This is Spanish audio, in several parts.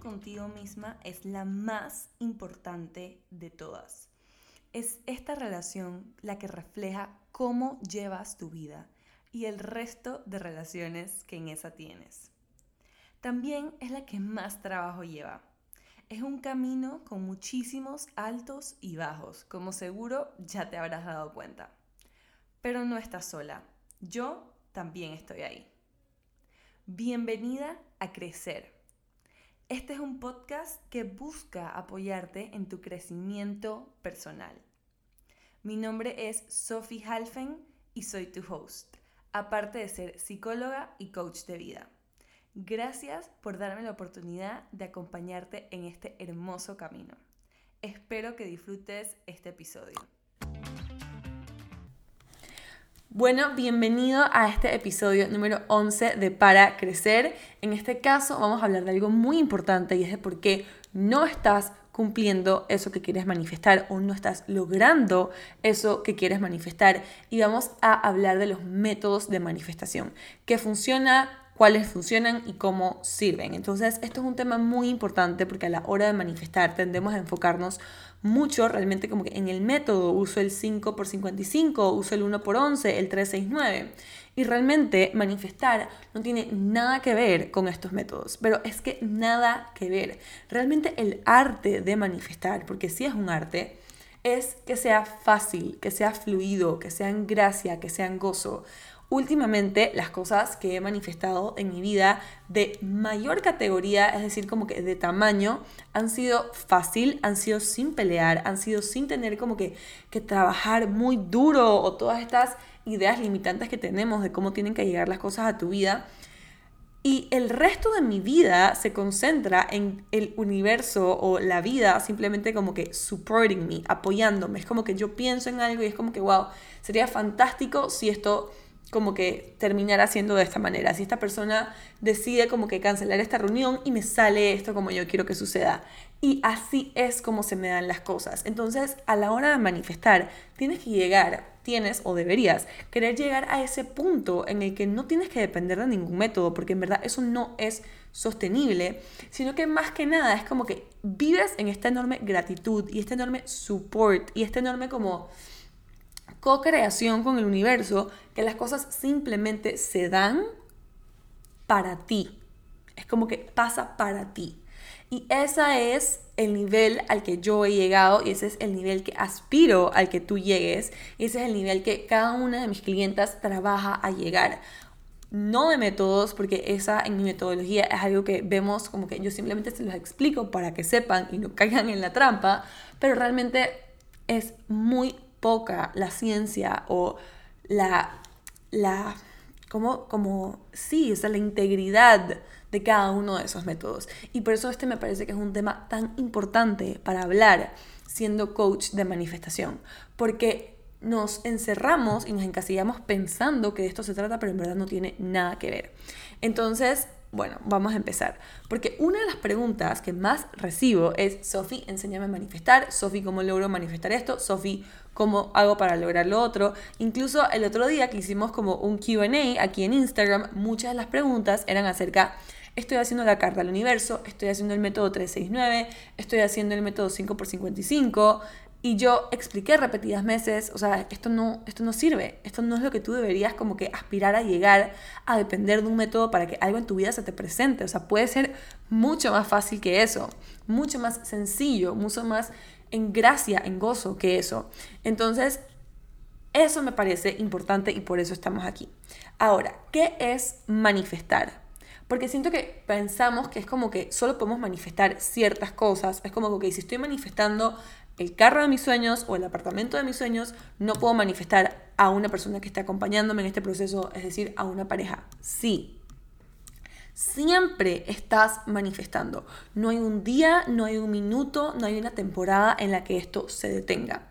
contigo misma es la más importante de todas. Es esta relación la que refleja cómo llevas tu vida y el resto de relaciones que en esa tienes. También es la que más trabajo lleva. Es un camino con muchísimos altos y bajos, como seguro ya te habrás dado cuenta. Pero no estás sola. Yo también estoy ahí. Bienvenida a Crecer. Este es un podcast que busca apoyarte en tu crecimiento personal. Mi nombre es Sophie Halfen y soy tu host, aparte de ser psicóloga y coach de vida. Gracias por darme la oportunidad de acompañarte en este hermoso camino. Espero que disfrutes este episodio. Bueno, bienvenido a este episodio número 11 de Para Crecer. En este caso vamos a hablar de algo muy importante y es de por qué no estás cumpliendo eso que quieres manifestar o no estás logrando eso que quieres manifestar. Y vamos a hablar de los métodos de manifestación, qué funciona, cuáles funcionan y cómo sirven. Entonces, esto es un tema muy importante porque a la hora de manifestar tendemos a enfocarnos mucho realmente como que en el método, uso el 5 por 55, uso el 1 por 11, el 369. Y realmente manifestar no tiene nada que ver con estos métodos, pero es que nada que ver. Realmente el arte de manifestar, porque si es un arte, es que sea fácil, que sea fluido, que sea en gracia, que sea en gozo. Últimamente las cosas que he manifestado en mi vida de mayor categoría, es decir, como que de tamaño, han sido fácil, han sido sin pelear, han sido sin tener como que, que trabajar muy duro o todas estas ideas limitantes que tenemos de cómo tienen que llegar las cosas a tu vida. Y el resto de mi vida se concentra en el universo o la vida simplemente como que supporting me, apoyándome. Es como que yo pienso en algo y es como que, wow, sería fantástico si esto como que terminar haciendo de esta manera. Si esta persona decide como que cancelar esta reunión y me sale esto como yo quiero que suceda. Y así es como se me dan las cosas. Entonces, a la hora de manifestar, tienes que llegar, tienes o deberías querer llegar a ese punto en el que no tienes que depender de ningún método, porque en verdad eso no es sostenible, sino que más que nada es como que vives en esta enorme gratitud y este enorme support y este enorme como co-creación con el universo, que las cosas simplemente se dan para ti. Es como que pasa para ti. Y ese es el nivel al que yo he llegado y ese es el nivel que aspiro al que tú llegues. Y ese es el nivel que cada una de mis clientas trabaja a llegar. No de métodos, porque esa en mi metodología es algo que vemos como que yo simplemente se los explico para que sepan y no caigan en la trampa, pero realmente es muy poca la ciencia o la, la como, como, sí, o la integridad de cada uno de esos métodos. Y por eso este me parece que es un tema tan importante para hablar siendo coach de manifestación, porque nos encerramos y nos encasillamos pensando que de esto se trata, pero en verdad no tiene nada que ver. Entonces, bueno, vamos a empezar. Porque una de las preguntas que más recibo es, Sofi, enséñame a manifestar. Sofi, ¿cómo logro manifestar esto? Sofi, ¿cómo hago para lograr lo otro? Incluso el otro día que hicimos como un QA aquí en Instagram, muchas de las preguntas eran acerca, estoy haciendo la carta al universo, estoy haciendo el método 369, estoy haciendo el método 5x55, y yo expliqué repetidas veces, o sea, esto no, esto no sirve, esto no es lo que tú deberías como que aspirar a llegar a depender de un método para que algo en tu vida se te presente. O sea, puede ser mucho más fácil que eso, mucho más sencillo, mucho más en gracia, en gozo que eso. Entonces, eso me parece importante y por eso estamos aquí. Ahora, ¿qué es manifestar? Porque siento que pensamos que es como que solo podemos manifestar ciertas cosas. Es como que si estoy manifestando el carro de mis sueños o el apartamento de mis sueños, no puedo manifestar a una persona que esté acompañándome en este proceso, es decir, a una pareja. Sí. Siempre estás manifestando. No hay un día, no hay un minuto, no hay una temporada en la que esto se detenga.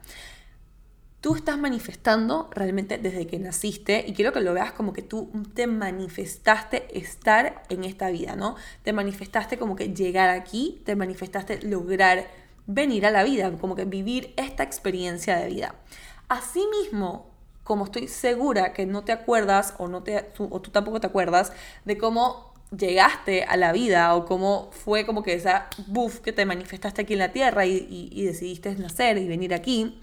Tú estás manifestando realmente desde que naciste y quiero que lo veas como que tú te manifestaste estar en esta vida, ¿no? Te manifestaste como que llegar aquí, te manifestaste lograr venir a la vida, como que vivir esta experiencia de vida. Asimismo, como estoy segura que no te acuerdas o, no te, tú, o tú tampoco te acuerdas de cómo llegaste a la vida o cómo fue como que esa buff que te manifestaste aquí en la tierra y, decidiste nacer y venir aquí,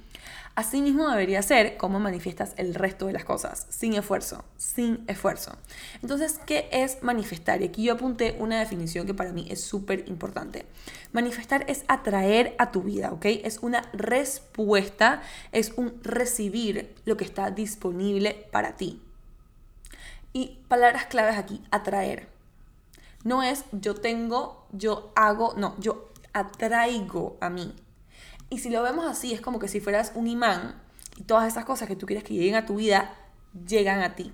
así mismo debería ser cómo manifiestas el resto de las cosas, sin esfuerzo, sin esfuerzo. Entonces, ¿qué es manifestar? Y aquí yo apunté una definición que para mí es súper importante. Manifestar es atraer a tu vida, ¿ok? Es una respuesta, es un recibir lo que está disponible para ti. Y palabras claves aquí, atraer. No es yo tengo, yo hago, no, yo atraigo a mí. Y si lo vemos así, es como que si fueras un imán y todas esas cosas que tú quieres que lleguen a tu vida, llegan a ti.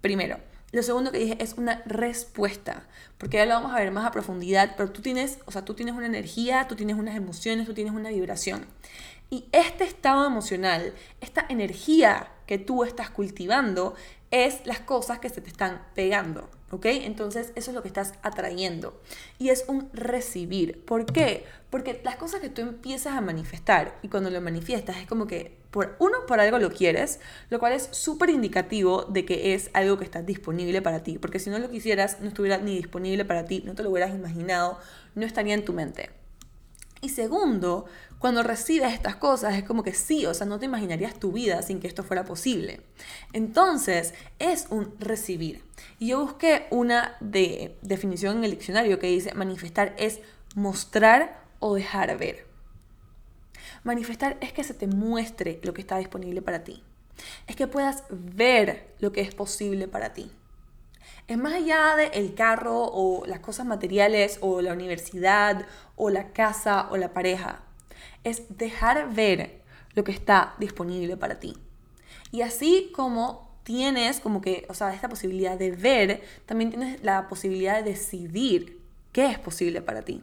Primero. Lo segundo que dije es una respuesta, porque ya lo vamos a ver más a profundidad, pero tú tienes, o sea, tú tienes una energía, tú tienes unas emociones, tú tienes una vibración. Y este estado emocional, esta energía que tú estás cultivando, es las cosas que se te están pegando. ¿Ok? Entonces eso es lo que estás atrayendo. Y es un recibir. ¿Por qué? Porque las cosas que tú empiezas a manifestar y cuando lo manifiestas es como que, por uno, por algo lo quieres, lo cual es súper indicativo de que es algo que está disponible para ti. Porque si no lo quisieras, no estuviera ni disponible para ti, no te lo hubieras imaginado, no estaría en tu mente. Y segundo, cuando recibes estas cosas es como que sí, o sea, no te imaginarías tu vida sin que esto fuera posible. Entonces, es un recibir. Y yo busqué una de, definición en el diccionario que dice manifestar es mostrar o dejar ver. Manifestar es que se te muestre lo que está disponible para ti. Es que puedas ver lo que es posible para ti. Es más allá del el carro o las cosas materiales o la universidad o la casa o la pareja. Es dejar ver lo que está disponible para ti. Y así como tienes como que, o sea, esta posibilidad de ver, también tienes la posibilidad de decidir qué es posible para ti.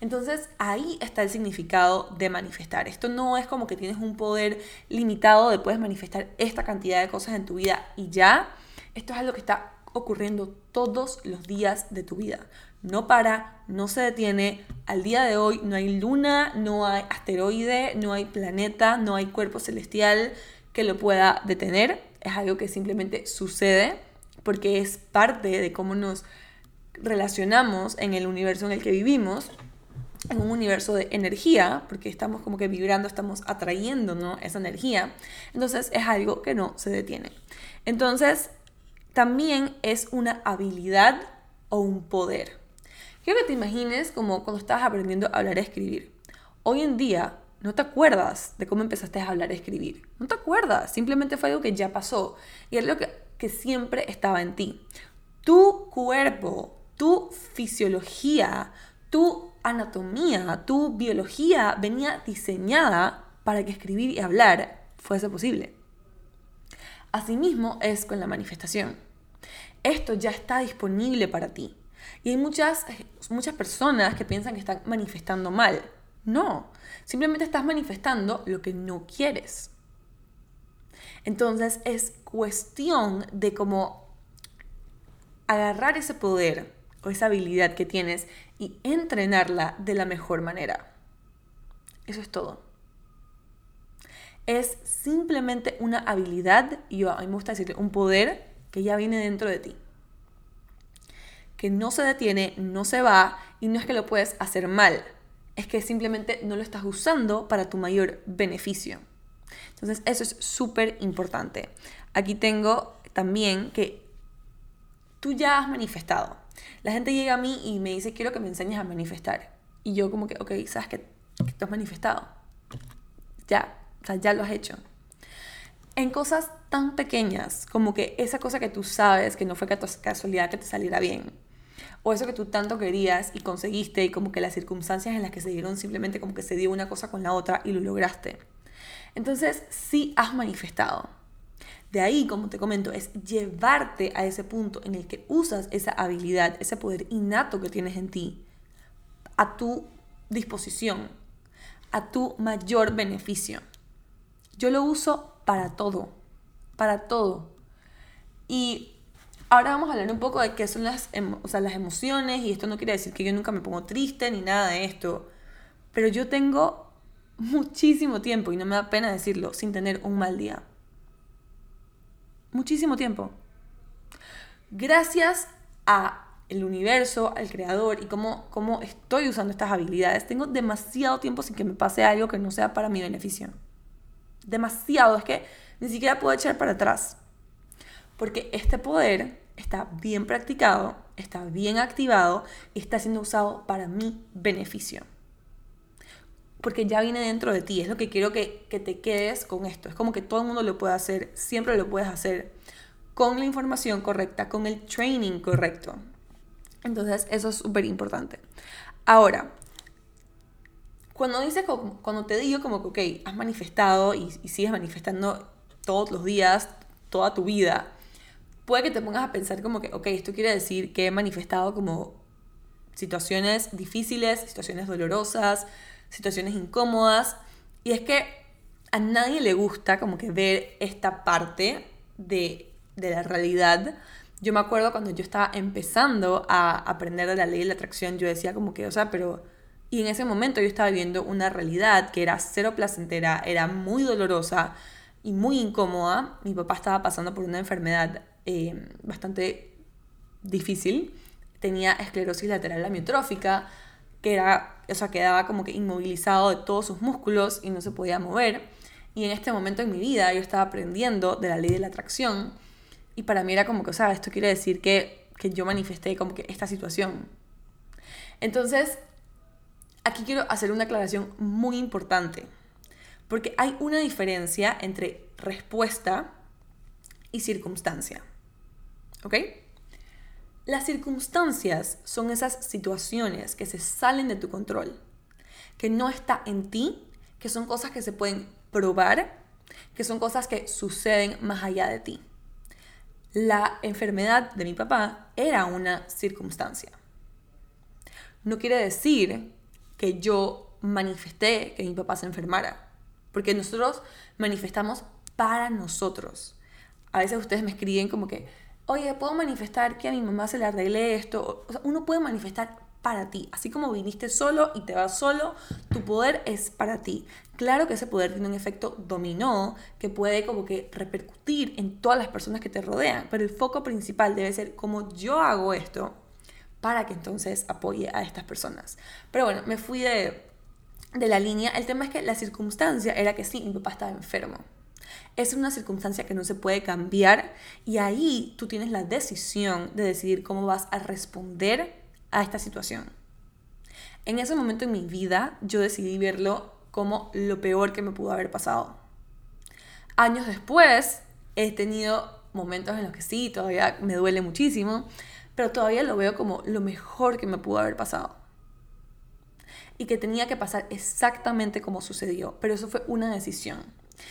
Entonces ahí está el significado de manifestar. Esto no es como que tienes un poder limitado de puedes manifestar esta cantidad de cosas en tu vida y ya. Esto es algo que está ocurriendo todos los días de tu vida. No para, no se detiene. Al día de hoy no hay luna, no hay asteroide, no hay planeta, no hay cuerpo celestial que lo pueda detener. Es algo que simplemente sucede porque es parte de cómo nos relacionamos en el universo en el que vivimos, en un universo de energía, porque estamos como que vibrando, estamos atrayendo ¿no? esa energía. Entonces es algo que no se detiene. Entonces, también es una habilidad o un poder. Quiero que te imagines como cuando estabas aprendiendo a hablar y escribir. Hoy en día no te acuerdas de cómo empezaste a hablar y escribir. No te acuerdas, simplemente fue algo que ya pasó y es que, que siempre estaba en ti. Tu cuerpo, tu fisiología, tu anatomía, tu biología venía diseñada para que escribir y hablar fuese posible. Asimismo es con la manifestación. Esto ya está disponible para ti. Y hay muchas, muchas personas que piensan que están manifestando mal. No, simplemente estás manifestando lo que no quieres. Entonces es cuestión de cómo agarrar ese poder o esa habilidad que tienes y entrenarla de la mejor manera. Eso es todo es simplemente una habilidad, y a mí me gusta decir un poder que ya viene dentro de ti. Que no se detiene, no se va, y no es que lo puedes hacer mal, es que simplemente no lo estás usando para tu mayor beneficio. Entonces eso es súper importante. Aquí tengo también que tú ya has manifestado. La gente llega a mí y me dice, quiero que me enseñes a manifestar. Y yo como que, ok, ¿sabes que, que has manifestado? Ya, o sea, ya lo has hecho. En cosas tan pequeñas como que esa cosa que tú sabes que no fue casualidad que te saliera bien. O eso que tú tanto querías y conseguiste y como que las circunstancias en las que se dieron simplemente como que se dio una cosa con la otra y lo lograste. Entonces sí has manifestado. De ahí, como te comento, es llevarte a ese punto en el que usas esa habilidad, ese poder innato que tienes en ti, a tu disposición, a tu mayor beneficio. Yo lo uso para todo, para todo. Y ahora vamos a hablar un poco de qué son las, las emociones y esto no quiere decir que yo nunca me pongo triste ni nada de esto, pero yo tengo muchísimo tiempo, y no me da pena decirlo, sin tener un mal día. Muchísimo tiempo. Gracias a el universo, al creador y cómo, cómo estoy usando estas habilidades, tengo demasiado tiempo sin que me pase algo que no sea para mi beneficio. Demasiado, es que ni siquiera puedo echar para atrás. Porque este poder está bien practicado, está bien activado y está siendo usado para mi beneficio. Porque ya viene dentro de ti, es lo que quiero que, que te quedes con esto. Es como que todo el mundo lo puede hacer, siempre lo puedes hacer con la información correcta, con el training correcto. Entonces, eso es súper importante. Ahora, cuando, dice, cuando te digo como que, ok, has manifestado y sigues manifestando todos los días, toda tu vida, puede que te pongas a pensar como que, ok, esto quiere decir que he manifestado como situaciones difíciles, situaciones dolorosas, situaciones incómodas. Y es que a nadie le gusta como que ver esta parte de, de la realidad yo me acuerdo cuando yo estaba empezando a aprender de la ley de la atracción, yo decía como que, o sea, pero... Y en ese momento yo estaba viviendo una realidad que era cero placentera, era muy dolorosa y muy incómoda. Mi papá estaba pasando por una enfermedad eh, bastante difícil. Tenía esclerosis lateral amiotrófica, que era, o sea, quedaba como que inmovilizado de todos sus músculos y no se podía mover. Y en este momento en mi vida yo estaba aprendiendo de la ley de la atracción y para mí era como que, o sea, esto quiere decir que, que yo manifesté como que esta situación. Entonces, aquí quiero hacer una aclaración muy importante. Porque hay una diferencia entre respuesta y circunstancia. ¿Ok? Las circunstancias son esas situaciones que se salen de tu control, que no está en ti, que son cosas que se pueden probar, que son cosas que suceden más allá de ti la enfermedad de mi papá era una circunstancia. No quiere decir que yo manifesté que mi papá se enfermara, porque nosotros manifestamos para nosotros. A veces ustedes me escriben como que, oye, ¿puedo manifestar que a mi mamá se le arregle esto? O sea, uno puede manifestar para ti. Así como viniste solo y te vas solo, tu poder es para ti. Claro que ese poder tiene un efecto dominó que puede como que repercutir en todas las personas que te rodean, pero el foco principal debe ser cómo yo hago esto para que entonces apoye a estas personas. Pero bueno, me fui de, de la línea. El tema es que la circunstancia era que sí, mi papá estaba enfermo. Es una circunstancia que no se puede cambiar y ahí tú tienes la decisión de decidir cómo vas a responder a esta situación. En ese momento en mi vida yo decidí verlo como lo peor que me pudo haber pasado. Años después he tenido momentos en los que sí, todavía me duele muchísimo, pero todavía lo veo como lo mejor que me pudo haber pasado. Y que tenía que pasar exactamente como sucedió, pero eso fue una decisión.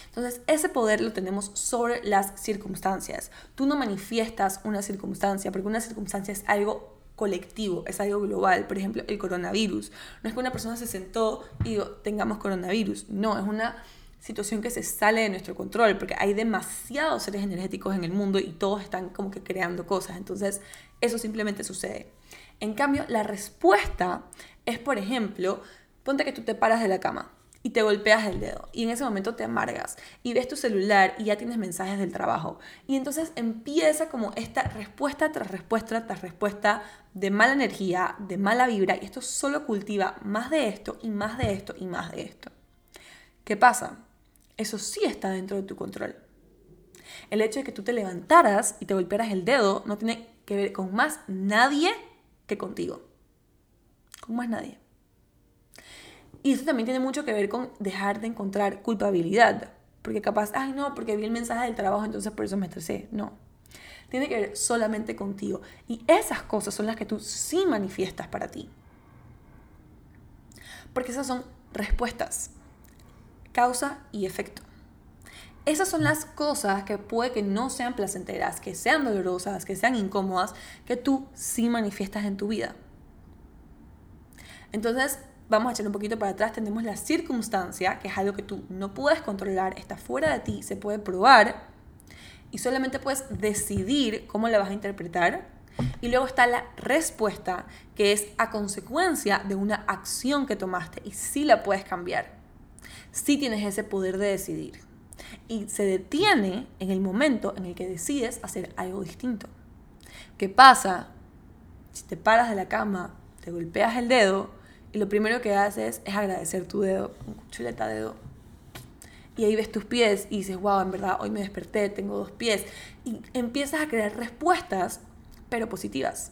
Entonces, ese poder lo tenemos sobre las circunstancias. Tú no manifiestas una circunstancia, porque una circunstancia es algo colectivo, es algo global. Por ejemplo, el coronavirus. No es que una persona se sentó y digo, tengamos coronavirus. No, es una situación que se sale de nuestro control, porque hay demasiados seres energéticos en el mundo y todos están como que creando cosas. Entonces, eso simplemente sucede. En cambio, la respuesta es, por ejemplo, ponte que tú te paras de la cama y te golpeas el dedo y en ese momento te amargas y ves tu celular y ya tienes mensajes del trabajo y entonces empieza como esta respuesta tras respuesta tras respuesta de mala energía, de mala vibra y esto solo cultiva más de esto y más de esto y más de esto. ¿Qué pasa? Eso sí está dentro de tu control. El hecho de que tú te levantaras y te golpearas el dedo no tiene que ver con más nadie que contigo. Con más nadie. Y eso también tiene mucho que ver con dejar de encontrar culpabilidad. Porque capaz, ay no, porque vi el mensaje del trabajo, entonces por eso me estresé. No. Tiene que ver solamente contigo. Y esas cosas son las que tú sí manifiestas para ti. Porque esas son respuestas. Causa y efecto. Esas son las cosas que puede que no sean placenteras, que sean dolorosas, que sean incómodas, que tú sí manifiestas en tu vida. Entonces, vamos a echar un poquito para atrás, tenemos la circunstancia, que es algo que tú no puedes controlar, está fuera de ti, se puede probar y solamente puedes decidir cómo la vas a interpretar. Y luego está la respuesta, que es a consecuencia de una acción que tomaste y sí la puedes cambiar. Sí tienes ese poder de decidir. Y se detiene en el momento en el que decides hacer algo distinto. ¿Qué pasa? si te paras de la cama, te golpeas el dedo lo primero que haces es agradecer tu dedo, chuleta dedo. Y ahí ves tus pies y dices, wow, en verdad hoy me desperté, tengo dos pies. Y empiezas a crear respuestas, pero positivas.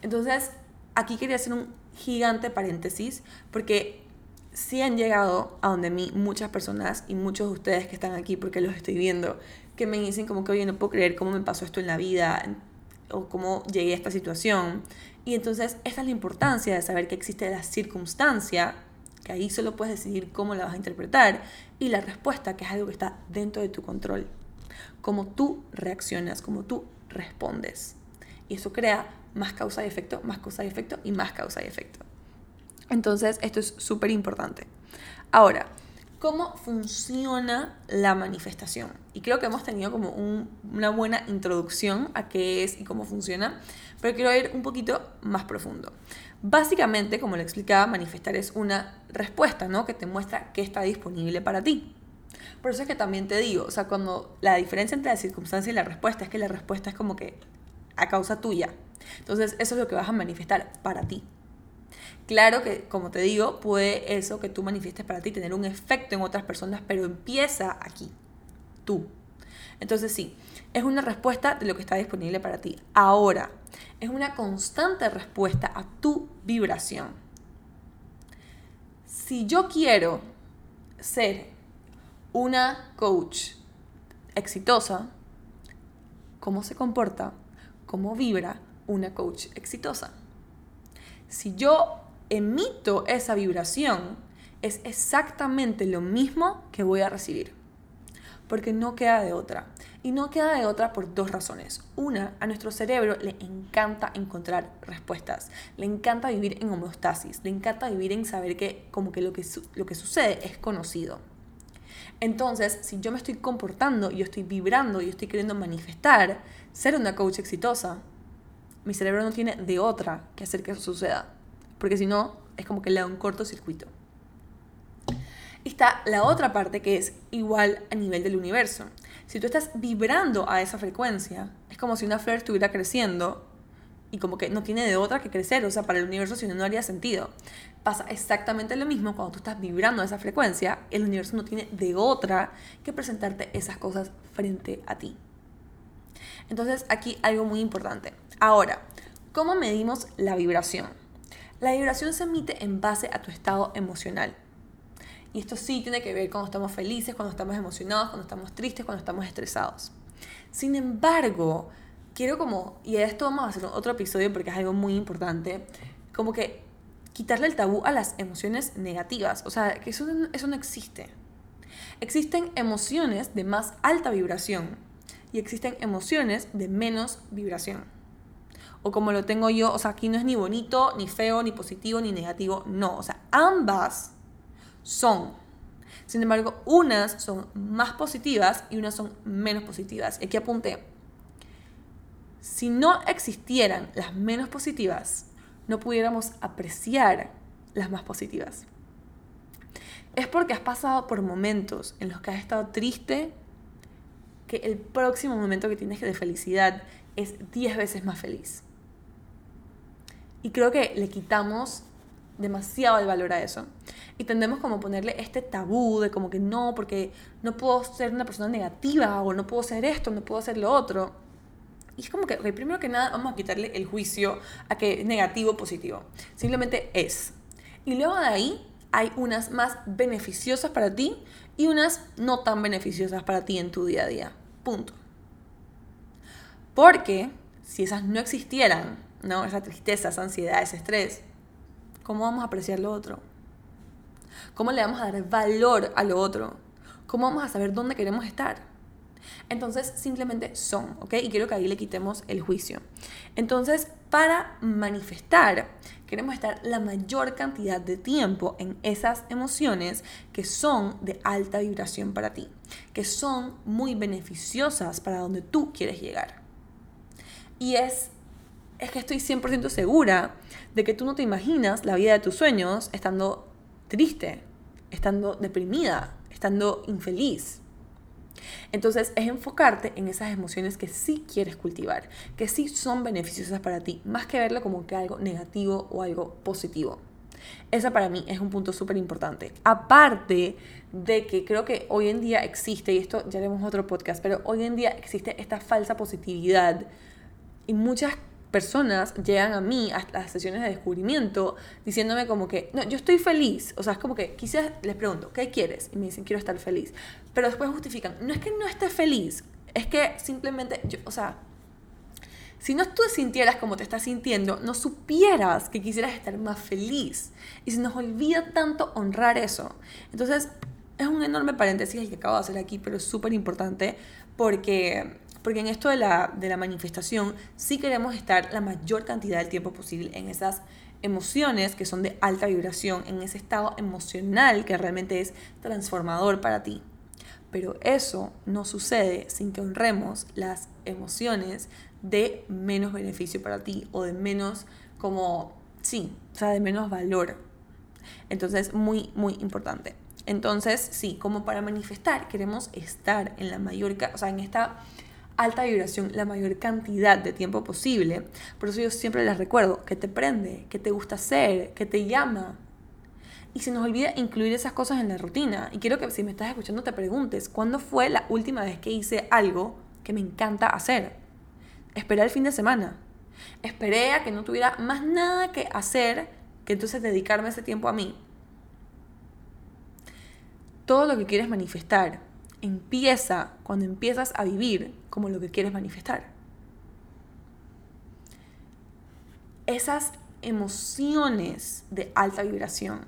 Entonces, aquí quería hacer un gigante paréntesis, porque sí han llegado a donde mí muchas personas y muchos de ustedes que están aquí, porque los estoy viendo, que me dicen como que, oye, no puedo creer cómo me pasó esto en la vida o cómo llegué a esta situación. Y entonces esta es la importancia de saber que existe la circunstancia, que ahí solo puedes decidir cómo la vas a interpretar, y la respuesta, que es algo que está dentro de tu control. Cómo tú reaccionas, cómo tú respondes. Y eso crea más causa y efecto, más causa y efecto y más causa y efecto. Entonces, esto es súper importante. Ahora, ¿cómo funciona la manifestación? Y creo que hemos tenido como una buena introducción a qué es y cómo funciona, pero quiero ir un poquito más profundo. Básicamente, como le explicaba, manifestar es una respuesta, ¿no? Que te muestra qué está disponible para ti. Por eso es que también te digo, o sea, cuando la diferencia entre la circunstancia y la respuesta es que la respuesta es como que a causa tuya. Entonces, eso es lo que vas a manifestar para ti. Claro que, como te digo, puede eso que tú manifiestes para ti tener un efecto en otras personas, pero empieza aquí, tú. Entonces sí, es una respuesta de lo que está disponible para ti. Ahora, es una constante respuesta a tu vibración. Si yo quiero ser una coach exitosa, ¿cómo se comporta? ¿Cómo vibra una coach exitosa? Si yo emito esa vibración, es exactamente lo mismo que voy a recibir. Porque no queda de otra. Y no queda de otra por dos razones. Una, a nuestro cerebro le encanta encontrar respuestas. Le encanta vivir en homeostasis. Le encanta vivir en saber que como que lo que, lo que sucede es conocido. Entonces, si yo me estoy comportando, yo estoy vibrando, yo estoy queriendo manifestar ser una coach exitosa, mi cerebro no tiene de otra que hacer que eso suceda porque si no, es como que le da un cortocircuito. Está la otra parte que es igual a nivel del universo. Si tú estás vibrando a esa frecuencia, es como si una flor estuviera creciendo y como que no tiene de otra que crecer, o sea, para el universo si no, no haría sentido. Pasa exactamente lo mismo cuando tú estás vibrando a esa frecuencia, el universo no tiene de otra que presentarte esas cosas frente a ti. Entonces, aquí algo muy importante. Ahora, ¿cómo medimos la vibración? La vibración se emite en base a tu estado emocional. Y esto sí tiene que ver cuando estamos felices, cuando estamos emocionados, cuando estamos tristes, cuando estamos estresados. Sin embargo, quiero como, y de esto vamos a hacer otro episodio porque es algo muy importante, como que quitarle el tabú a las emociones negativas. O sea, que eso, eso no existe. Existen emociones de más alta vibración y existen emociones de menos vibración o como lo tengo yo, o sea, aquí no es ni bonito, ni feo, ni positivo, ni negativo, no, o sea, ambas son. Sin embargo, unas son más positivas y unas son menos positivas. Aquí apunté, si no existieran las menos positivas, no pudiéramos apreciar las más positivas. Es porque has pasado por momentos en los que has estado triste que el próximo momento que tienes de felicidad es 10 veces más feliz. Y creo que le quitamos demasiado el valor a eso. Y tendemos como ponerle este tabú de como que no, porque no puedo ser una persona negativa o no puedo ser esto, no puedo hacer lo otro. Y es como que, primero que nada, vamos a quitarle el juicio a que negativo positivo. Simplemente es. Y luego de ahí hay unas más beneficiosas para ti y unas no tan beneficiosas para ti en tu día a día. Punto. Porque si esas no existieran, ¿no? Esa tristeza, esa ansiedad, ese estrés. ¿Cómo vamos a apreciar lo otro? ¿Cómo le vamos a dar valor a lo otro? ¿Cómo vamos a saber dónde queremos estar? Entonces, simplemente son, ¿ok? Y quiero que ahí le quitemos el juicio. Entonces, para manifestar, queremos estar la mayor cantidad de tiempo en esas emociones que son de alta vibración para ti, que son muy beneficiosas para donde tú quieres llegar. Y es es que estoy 100% segura de que tú no te imaginas la vida de tus sueños estando triste, estando deprimida, estando infeliz. Entonces es enfocarte en esas emociones que sí quieres cultivar, que sí son beneficiosas para ti, más que verlo como que algo negativo o algo positivo. Esa para mí es un punto súper importante. Aparte de que creo que hoy en día existe, y esto ya haremos otro podcast, pero hoy en día existe esta falsa positividad y muchas personas llegan a mí a las sesiones de descubrimiento diciéndome como que, no, yo estoy feliz. O sea, es como que quizás les pregunto, ¿qué quieres? Y me dicen, quiero estar feliz. Pero después justifican, no es que no estés feliz, es que simplemente, yo, o sea, si no tú sintieras como te estás sintiendo, no supieras que quisieras estar más feliz. Y se nos olvida tanto honrar eso. Entonces, es un enorme paréntesis el que acabo de hacer aquí, pero es súper importante porque porque en esto de la, de la manifestación sí queremos estar la mayor cantidad del tiempo posible en esas emociones que son de alta vibración, en ese estado emocional que realmente es transformador para ti. Pero eso no sucede sin que honremos las emociones de menos beneficio para ti o de menos como, sí, o sea, de menos valor. Entonces, muy, muy importante. Entonces, sí, como para manifestar, queremos estar en la mayor, o sea, en esta alta vibración la mayor cantidad de tiempo posible. Por eso yo siempre les recuerdo que te prende, que te gusta hacer, que te llama. Y se nos olvida incluir esas cosas en la rutina. Y quiero que si me estás escuchando te preguntes, ¿cuándo fue la última vez que hice algo que me encanta hacer? Esperé el fin de semana. Esperé a que no tuviera más nada que hacer que entonces dedicarme ese tiempo a mí. Todo lo que quieres manifestar empieza cuando empiezas a vivir como lo que quieres manifestar. Esas emociones de alta vibración,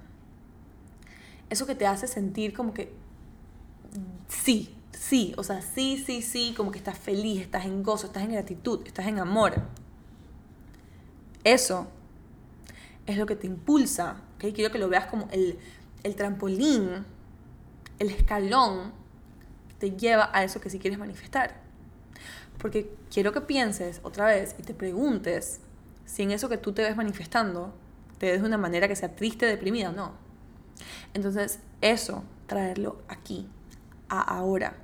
eso que te hace sentir como que sí, sí, o sea, sí, sí, sí, como que estás feliz, estás en gozo, estás en gratitud, estás en amor. Eso es lo que te impulsa, ¿okay? Quiero que lo veas como el, el trampolín, el escalón te lleva a eso que sí quieres manifestar. Porque quiero que pienses otra vez y te preguntes si en eso que tú te ves manifestando te ves de una manera que sea triste, deprimida o no. Entonces, eso, traerlo aquí, a ahora,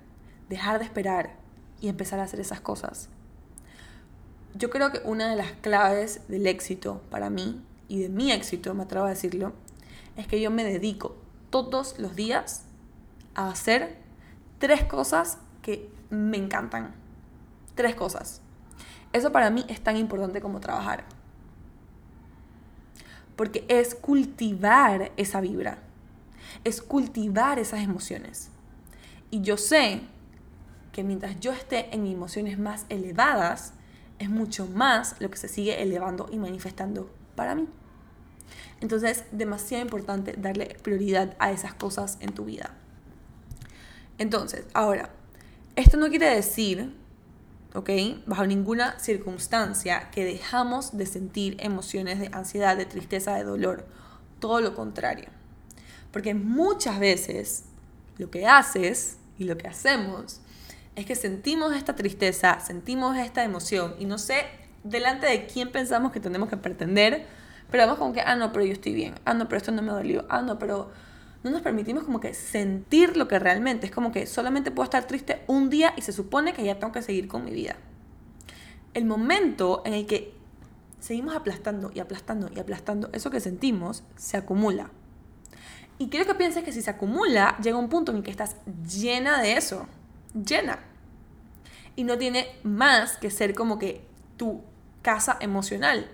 dejar de esperar y empezar a hacer esas cosas. Yo creo que una de las claves del éxito para mí y de mi éxito, me atrevo a decirlo, es que yo me dedico todos los días a hacer tres cosas que me encantan. Tres cosas. Eso para mí es tan importante como trabajar. Porque es cultivar esa vibra. Es cultivar esas emociones. Y yo sé que mientras yo esté en emociones más elevadas, es mucho más lo que se sigue elevando y manifestando para mí. Entonces, demasiado importante darle prioridad a esas cosas en tu vida. Entonces, ahora, esto no quiere decir, ¿ok? Bajo ninguna circunstancia que dejamos de sentir emociones de ansiedad, de tristeza, de dolor. Todo lo contrario. Porque muchas veces lo que haces y lo que hacemos es que sentimos esta tristeza, sentimos esta emoción y no sé delante de quién pensamos que tenemos que pretender, pero vamos como que, ah, no, pero yo estoy bien, ah, no, pero esto no me dolió, ah, no, pero no nos permitimos como que sentir lo que realmente es como que solamente puedo estar triste un día y se supone que ya tengo que seguir con mi vida. El momento en el que seguimos aplastando y aplastando y aplastando eso que sentimos se acumula. Y quiero que pienses que si se acumula, llega un punto en el que estás llena de eso, llena. Y no tiene más que ser como que tu casa emocional.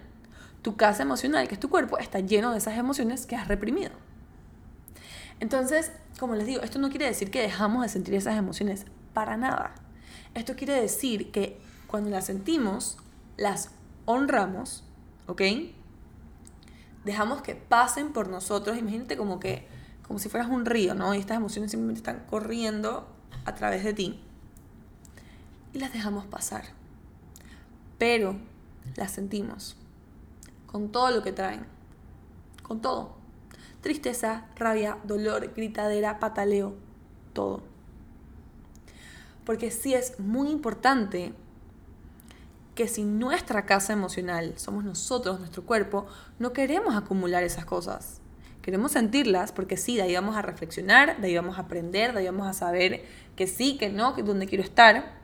Tu casa emocional, que es tu cuerpo, está lleno de esas emociones que has reprimido. Entonces, como les digo, esto no quiere decir que dejamos de sentir esas emociones para nada. Esto quiere decir que cuando las sentimos, las honramos, ¿ok? Dejamos que pasen por nosotros. Imagínate como que, como si fueras un río, ¿no? Y estas emociones simplemente están corriendo a través de ti. Y las dejamos pasar. Pero las sentimos. Con todo lo que traen. Con todo tristeza, rabia, dolor, gritadera, pataleo, todo. Porque sí es muy importante que si nuestra casa emocional somos nosotros, nuestro cuerpo, no queremos acumular esas cosas. Queremos sentirlas porque sí, de ahí vamos a reflexionar, de ahí vamos a aprender, de ahí vamos a saber que sí, que no, que es donde quiero estar.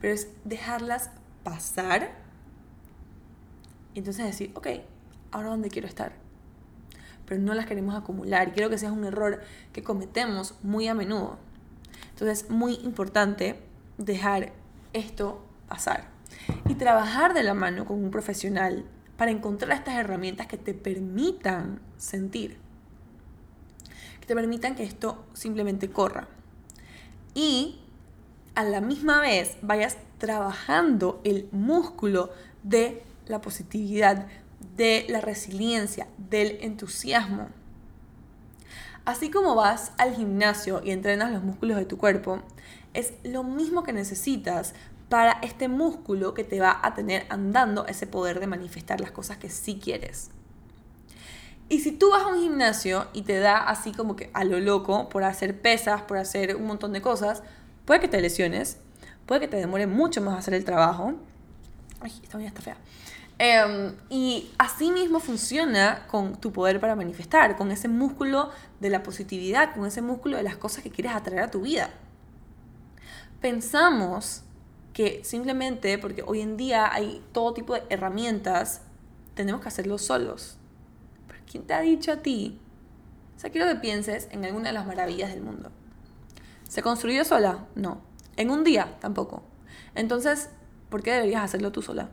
Pero es dejarlas pasar y entonces decir, ok, ahora dónde quiero estar. Pero no las queremos acumular. Y creo que ese es un error que cometemos muy a menudo. Entonces es muy importante dejar esto pasar y trabajar de la mano con un profesional para encontrar estas herramientas que te permitan sentir que te permitan que esto simplemente corra. Y a la misma vez vayas trabajando el músculo de la positividad, de la resiliencia, del entusiasmo. Así como vas al gimnasio y entrenas los músculos de tu cuerpo, es lo mismo que necesitas para este músculo que te va a tener andando ese poder de manifestar las cosas que sí quieres. Y si tú vas a un gimnasio y te da así como que a lo loco por hacer pesas, por hacer un montón de cosas, puede que te lesiones, puede que te demore mucho más hacer el trabajo. Ay, esta está fea. Em, y así mismo funciona con tu poder para manifestar, con ese músculo de la positividad, con ese músculo de las cosas que quieres atraer a tu vida. Pensamos que simplemente porque hoy en día hay todo tipo de herramientas, tenemos que hacerlo solos. ¿Quién te ha dicho a ti? O sea, quiero que pienses en alguna de las maravillas del mundo. ¿Se construyó sola? No. En un día tampoco. Entonces, ¿por qué deberías hacerlo tú sola?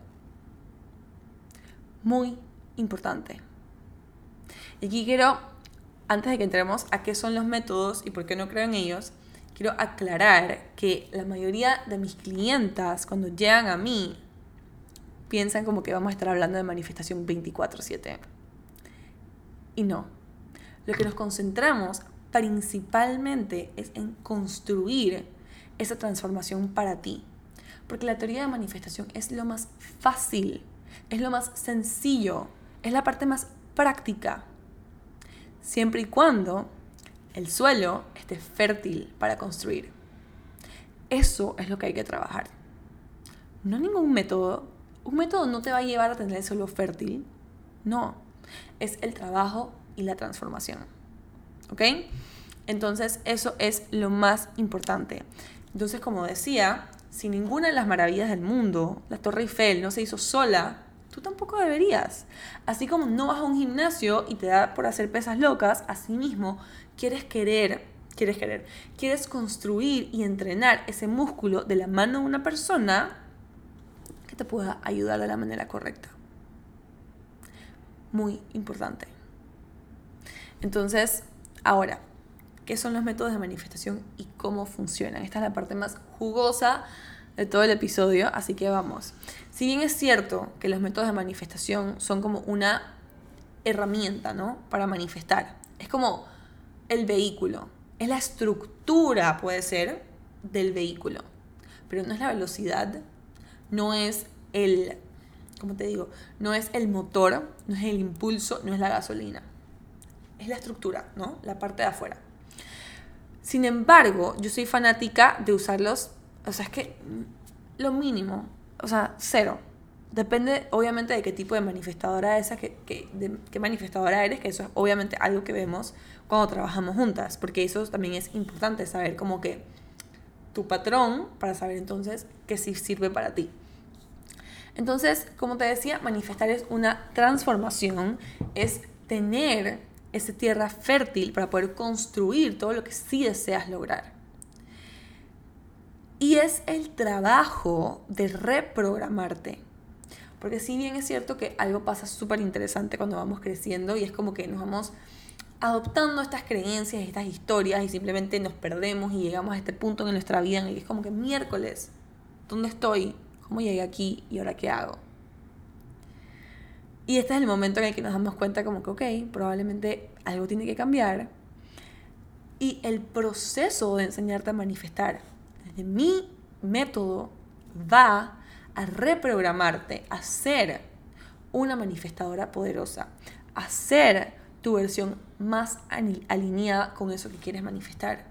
Muy importante. Y aquí quiero, antes de que entremos a qué son los métodos y por qué no creo en ellos, quiero aclarar que la mayoría de mis clientas, cuando llegan a mí, piensan como que vamos a estar hablando de manifestación 24/7. Y no. Lo que nos concentramos principalmente es en construir esa transformación para ti. Porque la teoría de manifestación es lo más fácil, es lo más sencillo, es la parte más práctica. Siempre y cuando el suelo esté fértil para construir. Eso es lo que hay que trabajar. No ningún método. Un método no te va a llevar a tener el suelo fértil. No es el trabajo y la transformación. ¿Ok? Entonces eso es lo más importante. Entonces, como decía, si ninguna de las maravillas del mundo, la Torre Eiffel, no se hizo sola, tú tampoco deberías. Así como no vas a un gimnasio y te da por hacer pesas locas, así mismo quieres querer, quieres querer, quieres construir y entrenar ese músculo de la mano de una persona que te pueda ayudar de la manera correcta muy importante. Entonces, ahora, ¿qué son los métodos de manifestación y cómo funcionan? Esta es la parte más jugosa de todo el episodio, así que vamos. Si bien es cierto que los métodos de manifestación son como una herramienta, ¿no? Para manifestar. Es como el vehículo, es la estructura, puede ser, del vehículo, pero no es la velocidad, no es el como te digo, no es el motor, no es el impulso, no es la gasolina. Es la estructura, ¿no? La parte de afuera. Sin embargo, yo soy fanática de usarlos, o sea, es que lo mínimo, o sea, cero. Depende, obviamente, de qué tipo de manifestadora esa, que, de qué manifestadora eres, que eso es obviamente algo que vemos cuando trabajamos juntas, porque eso también es importante saber como que tu patrón para saber entonces qué sí sirve para ti. Entonces, como te decía, manifestar es una transformación, es tener esa tierra fértil para poder construir todo lo que sí deseas lograr. Y es el trabajo de reprogramarte. Porque si bien es cierto que algo pasa súper interesante cuando vamos creciendo y es como que nos vamos adoptando estas creencias, estas historias y simplemente nos perdemos y llegamos a este punto en nuestra vida en el que es como que miércoles, ¿dónde estoy? ¿Cómo llegué aquí y ahora qué hago? Y este es el momento en el que nos damos cuenta como que, ok, probablemente algo tiene que cambiar. Y el proceso de enseñarte a manifestar mi método va a reprogramarte a ser una manifestadora poderosa, a ser tu versión más alineada con eso que quieres manifestar.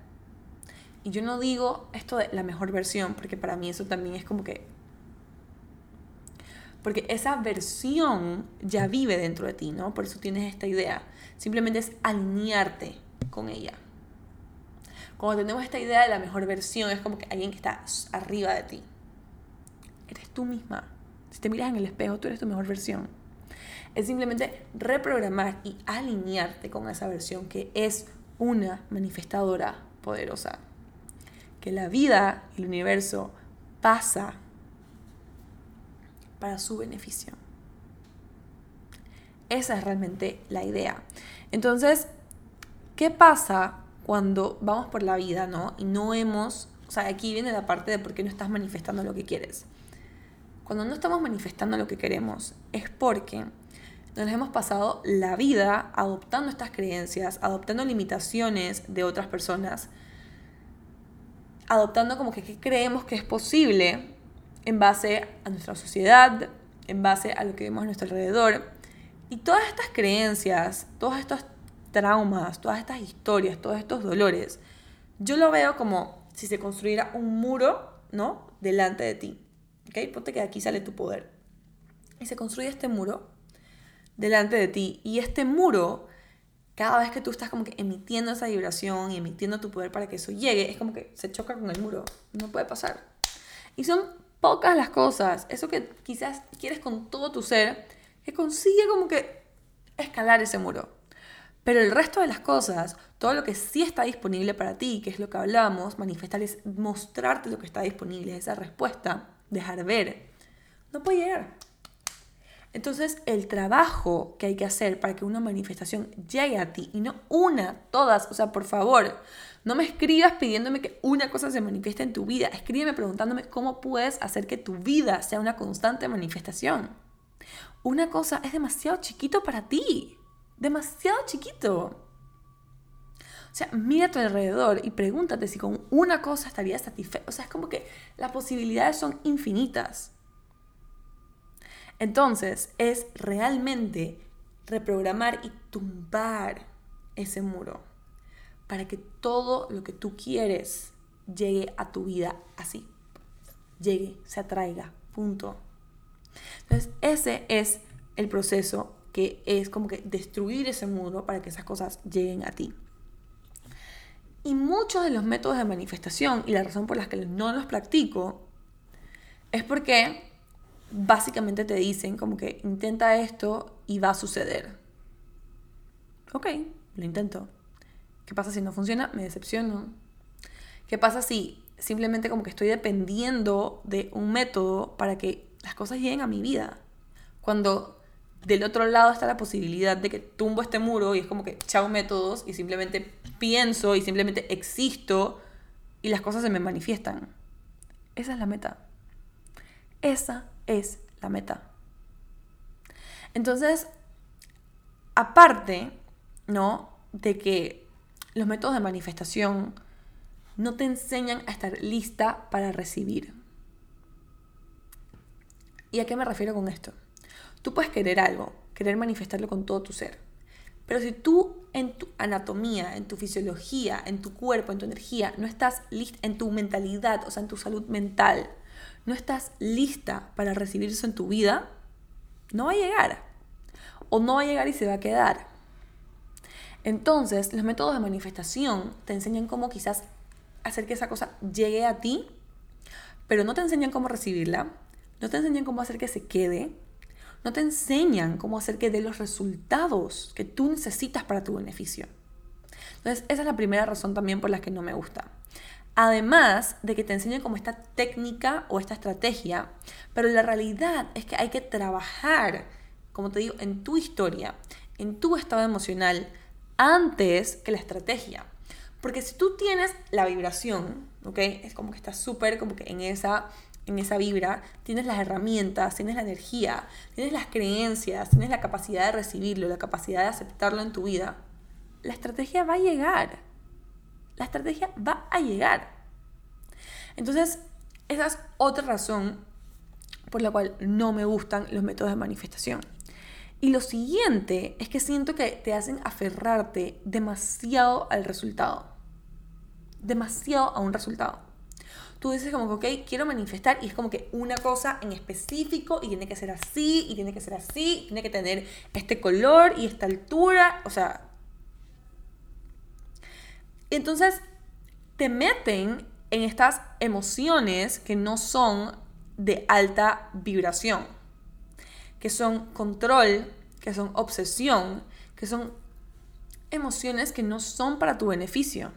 Y yo no digo esto de la mejor versión, porque para mí eso también es como que Porque esa versión ya vive dentro de ti, ¿no? Por eso tienes esta idea. Simplemente es alinearte con ella. Cuando tenemos esta idea de la mejor versión, es como que alguien que está arriba de ti. Eres tú misma. Si te miras en el espejo, tú eres tu mejor versión. Es simplemente reprogramar y alinearte con esa versión que es una manifestadora poderosa. Que la vida el universo pasa para su beneficio. Esa es realmente la idea. Entonces, ¿qué pasa cuando vamos por la vida, ¿no? Y no hemos, o sea, aquí viene la parte de por qué no estás manifestando lo que quieres. Cuando no estamos manifestando lo que queremos es porque nos hemos pasado la vida adoptando estas creencias, adoptando limitaciones de otras personas, adoptando como que creemos que es posible en base a nuestra sociedad, en base a lo que vemos a nuestro alrededor. Y todas estas creencias, todos estos traumas, todas estas historias, todos estos dolores, yo lo veo como si se construyera un muro, ¿no? Delante de ti. ¿Ok? Ponte que aquí sale tu poder. Y se construye este muro delante de ti. Y este muro, cada vez que tú estás como que emitiendo esa vibración y emitiendo tu poder para que eso llegue, es como que se choca con el muro. No puede pasar. Y son pocas las cosas, eso que quizás quieres con todo tu ser, que consigue como que escalar ese muro. Pero el resto de las cosas, todo lo que sí está disponible para ti, que es lo que hablamos, manifestar es mostrarte lo que está disponible, esa respuesta, dejar ver, no puede llegar. Entonces, el trabajo que hay que hacer para que una manifestación llegue a ti, y no una, todas, o sea, por favor, no me escribas pidiéndome que una cosa se manifieste en tu vida, escríbeme preguntándome cómo puedes hacer que tu vida sea una constante manifestación. Una cosa es demasiado chiquito para ti, demasiado chiquito. O sea, mira a tu alrededor y pregúntate si con una cosa estarías satisfecho. O sea, es como que las posibilidades son infinitas. Entonces, es realmente reprogramar y tumbar ese muro para que todo lo que tú quieres llegue a tu vida así. Llegue, se atraiga, punto. Entonces, ese es el proceso que es como que destruir ese muro para que esas cosas lleguen a ti. Y muchos de los métodos de manifestación y la razón por la que no los practico es porque básicamente te dicen como que intenta esto y va a suceder. Ok, lo intento. ¿Qué pasa si no funciona? Me decepciono. ¿Qué pasa si simplemente como que estoy dependiendo de un método para que las cosas lleguen a mi vida? Cuando del otro lado está la posibilidad de que tumbo este muro y es como que chao métodos y simplemente pienso y simplemente existo y las cosas se me manifiestan. Esa es la meta. Esa es la meta. Entonces, aparte, ¿no? De que los métodos de manifestación no te enseñan a estar lista para recibir. ¿Y a qué me refiero con esto? Tú puedes querer algo, querer manifestarlo con todo tu ser. Pero si tú en tu anatomía, en tu fisiología, en tu cuerpo, en tu energía, no estás lista, en tu mentalidad, o sea, en tu salud mental, no estás lista para recibir eso en tu vida, no va a llegar. O no va a llegar y se va a quedar. Entonces, los métodos de manifestación te enseñan cómo quizás hacer que esa cosa llegue a ti, pero no te enseñan cómo recibirla, no te enseñan cómo hacer que se quede, no te enseñan cómo hacer que dé los resultados que tú necesitas para tu beneficio. Entonces, esa es la primera razón también por la que no me gusta. Además de que te enseñen como esta técnica o esta estrategia, pero la realidad es que hay que trabajar, como te digo, en tu historia, en tu estado emocional, antes que la estrategia. Porque si tú tienes la vibración, ¿ok? Es como que estás súper como que en esa, en esa vibra, tienes las herramientas, tienes la energía, tienes las creencias, tienes la capacidad de recibirlo, la capacidad de aceptarlo en tu vida. La estrategia va a llegar la estrategia va a llegar. Entonces, esa es otra razón por la cual no me gustan los métodos de manifestación. Y lo siguiente es que siento que te hacen aferrarte demasiado al resultado. Demasiado a un resultado. Tú dices como que, ok, quiero manifestar y es como que una cosa en específico y tiene que ser así y tiene que ser así, tiene que tener este color y esta altura, o sea... Entonces te meten en estas emociones que no son de alta vibración, que son control, que son obsesión, que son emociones que no son para tu beneficio.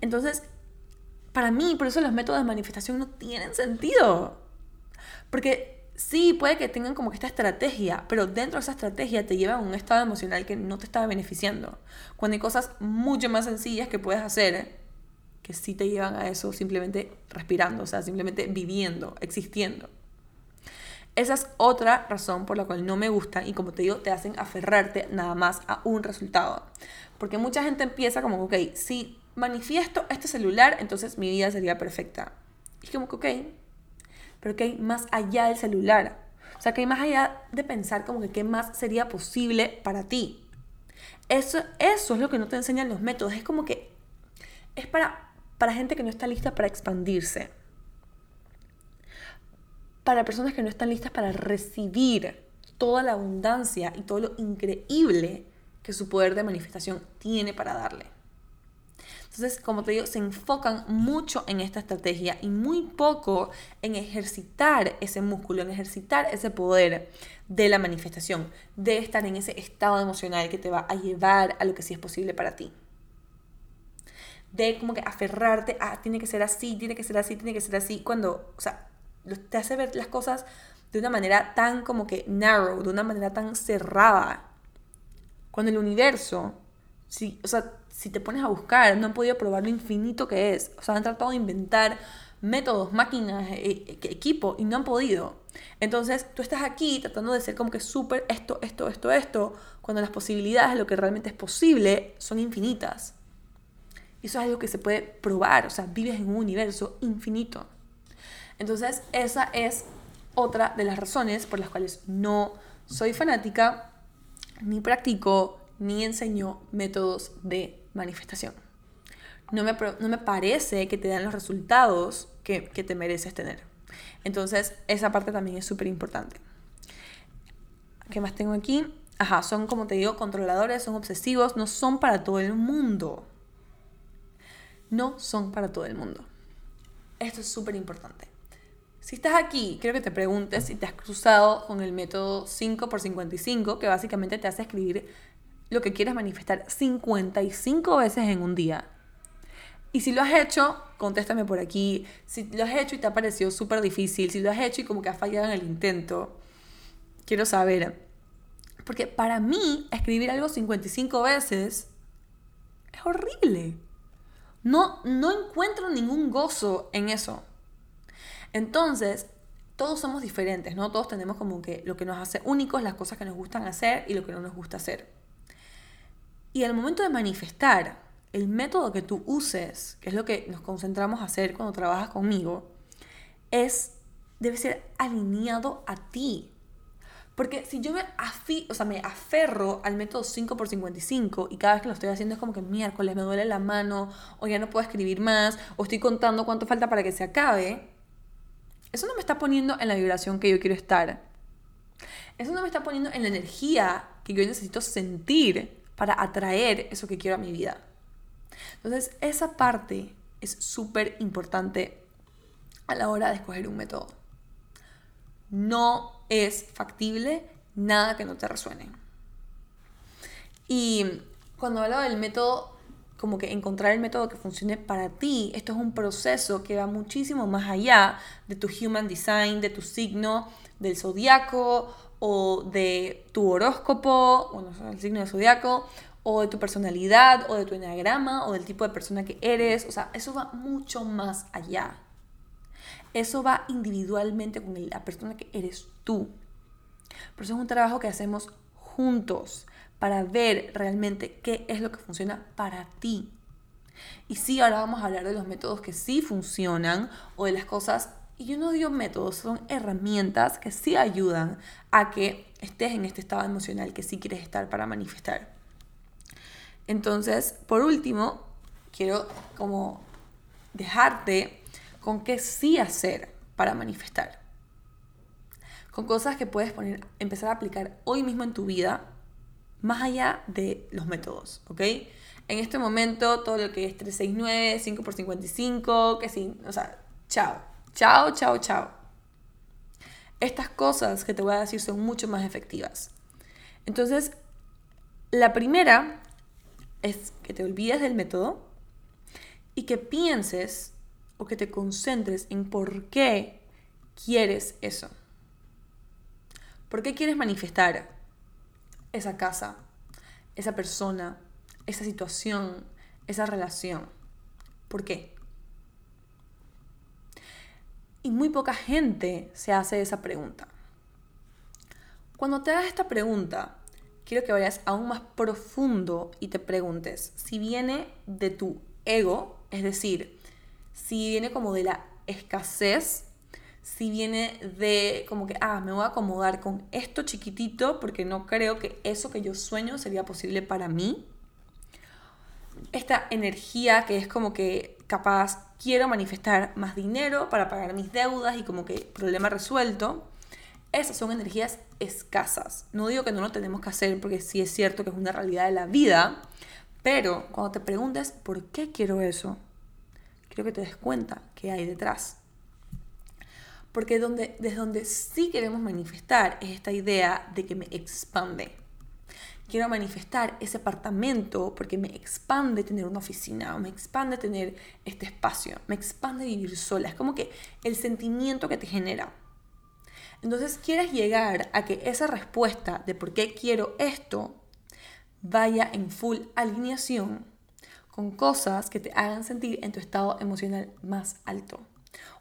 Entonces, para mí, por eso los métodos de manifestación no tienen sentido. Porque sí, puede que tengan como que esta estrategia, pero dentro de esa estrategia te llevan a un estado emocional que no te está beneficiando. Cuando hay cosas mucho más sencillas que puedes hacer que sí te llevan a eso simplemente respirando, o sea, simplemente viviendo, existiendo. Esa es otra razón por la cual no me gusta y como te digo, te hacen aferrarte nada más a un resultado. Porque mucha gente empieza como, ok, si manifiesto este celular, entonces mi vida sería perfecta. Y como que, ok, pero que hay más allá del celular. O sea, que hay más allá de pensar como que qué más sería posible para ti. Eso, eso es lo que no te enseñan los métodos. Es como que es para para gente que no está lista para expandirse, para personas que no están listas para recibir toda la abundancia y todo lo increíble que su poder de manifestación tiene para darle. Entonces, como te digo, se enfocan mucho en esta estrategia y muy poco en ejercitar ese músculo, en ejercitar ese poder de la manifestación, de estar en ese estado emocional que te va a llevar a lo que sí es posible para ti de como que aferrarte a tiene que ser así, tiene que ser así, tiene que ser así, cuando, o sea, te hace ver las cosas de una manera tan como que narrow, de una manera tan cerrada. Cuando el universo, si, o sea, si te pones a buscar, no han podido probar lo infinito que es. O sea, han tratado de inventar métodos, máquinas, e, e, equipo y no han podido. Entonces, tú estás aquí tratando de ser como que súper esto, esto, esto, esto, cuando las posibilidades de lo que realmente es posible son infinitas. Eso es algo que se puede probar, o sea, vives en un universo infinito. Entonces, esa es otra de las razones por las cuales no soy fanática, ni practico, ni enseño métodos de manifestación. No me, no me parece que te dan los resultados que, que te mereces tener. Entonces, esa parte también es súper importante. ¿Qué más tengo aquí? Ajá, son como te digo, controladores, son obsesivos, no son para todo el mundo no son para todo el mundo. Esto es súper importante. Si estás aquí, quiero que te preguntes si te has cruzado con el método 5x55, que básicamente te hace escribir lo que quieres manifestar 55 veces en un día. Y si lo has hecho, contéstame por aquí. Si lo has hecho y te ha parecido súper difícil, si lo has hecho y como que has fallado en el intento, quiero saber. Porque para mí, escribir algo 55 veces es horrible. No, no encuentro ningún gozo en eso. Entonces, todos somos diferentes, ¿no? Todos tenemos como que lo que nos hace únicos, las cosas que nos gustan hacer y lo que no nos gusta hacer. Y al momento de manifestar, el método que tú uses, que es lo que nos concentramos a hacer cuando trabajas conmigo, es, debe ser alineado a ti. Porque si yo me, afi, o sea, me aferro al método 5x55 y cada vez que lo estoy haciendo es como que miércoles me duele la mano o ya no puedo escribir más o estoy contando cuánto falta para que se acabe, eso no me está poniendo en la vibración que yo quiero estar. Eso no me está poniendo en la energía que yo necesito sentir para atraer eso que quiero a mi vida. Entonces, esa parte es súper importante a la hora de escoger un método. No es factible nada que no te resuene. Y cuando hablo del método, como que encontrar el método que funcione para ti, esto es un proceso que va muchísimo más allá de tu human design, de tu signo del zodiaco o de tu horóscopo, bueno, el signo del zodiaco, o de tu personalidad, o de tu enneagrama, o del tipo de persona que eres. O sea, eso va mucho más allá. Eso va individualmente con la persona que eres tú. Por eso es un trabajo que hacemos juntos para ver realmente qué es lo que funciona para ti. Y sí, ahora vamos a hablar de los métodos que sí funcionan o de las cosas, y yo no digo métodos, son herramientas que sí ayudan a que estés en este estado emocional que sí quieres estar para manifestar. Entonces, por último, quiero como dejarte con qué sí hacer para manifestar. Con cosas que puedes poner, empezar a aplicar hoy mismo en tu vida, más allá de los métodos, ¿ok? En este momento, todo lo que es 369, 5x55, que sí, o sea, chao, chao, chao, chao. Estas cosas que te voy a decir son mucho más efectivas. Entonces, la primera es que te olvides del método y que pienses o que te concentres en por qué quieres eso. ¿Por qué quieres manifestar esa casa, esa persona, esa situación, esa relación? ¿Por qué? Y muy poca gente se hace esa pregunta. Cuando te hagas esta pregunta, quiero que vayas aún más profundo y te preguntes si viene de tu ego, es decir, si viene como de la escasez, si viene de como que, ah, me voy a acomodar con esto chiquitito porque no creo que eso que yo sueño sería posible para mí. Esta energía que es como que capaz quiero manifestar más dinero para pagar mis deudas y como que problema resuelto. Esas son energías escasas. No digo que no lo tenemos que hacer porque sí es cierto que es una realidad de la vida, pero cuando te preguntes por qué quiero eso, quiero que te des cuenta que hay detrás. Porque donde, desde donde sí queremos manifestar es esta idea de que me expande. Quiero manifestar ese apartamento porque me expande tener una oficina, me expande tener este espacio, me expande vivir sola. Es como que el sentimiento que te genera. Entonces quieres llegar a que esa respuesta de por qué quiero esto vaya en full alineación con cosas que te hagan sentir en tu estado emocional más alto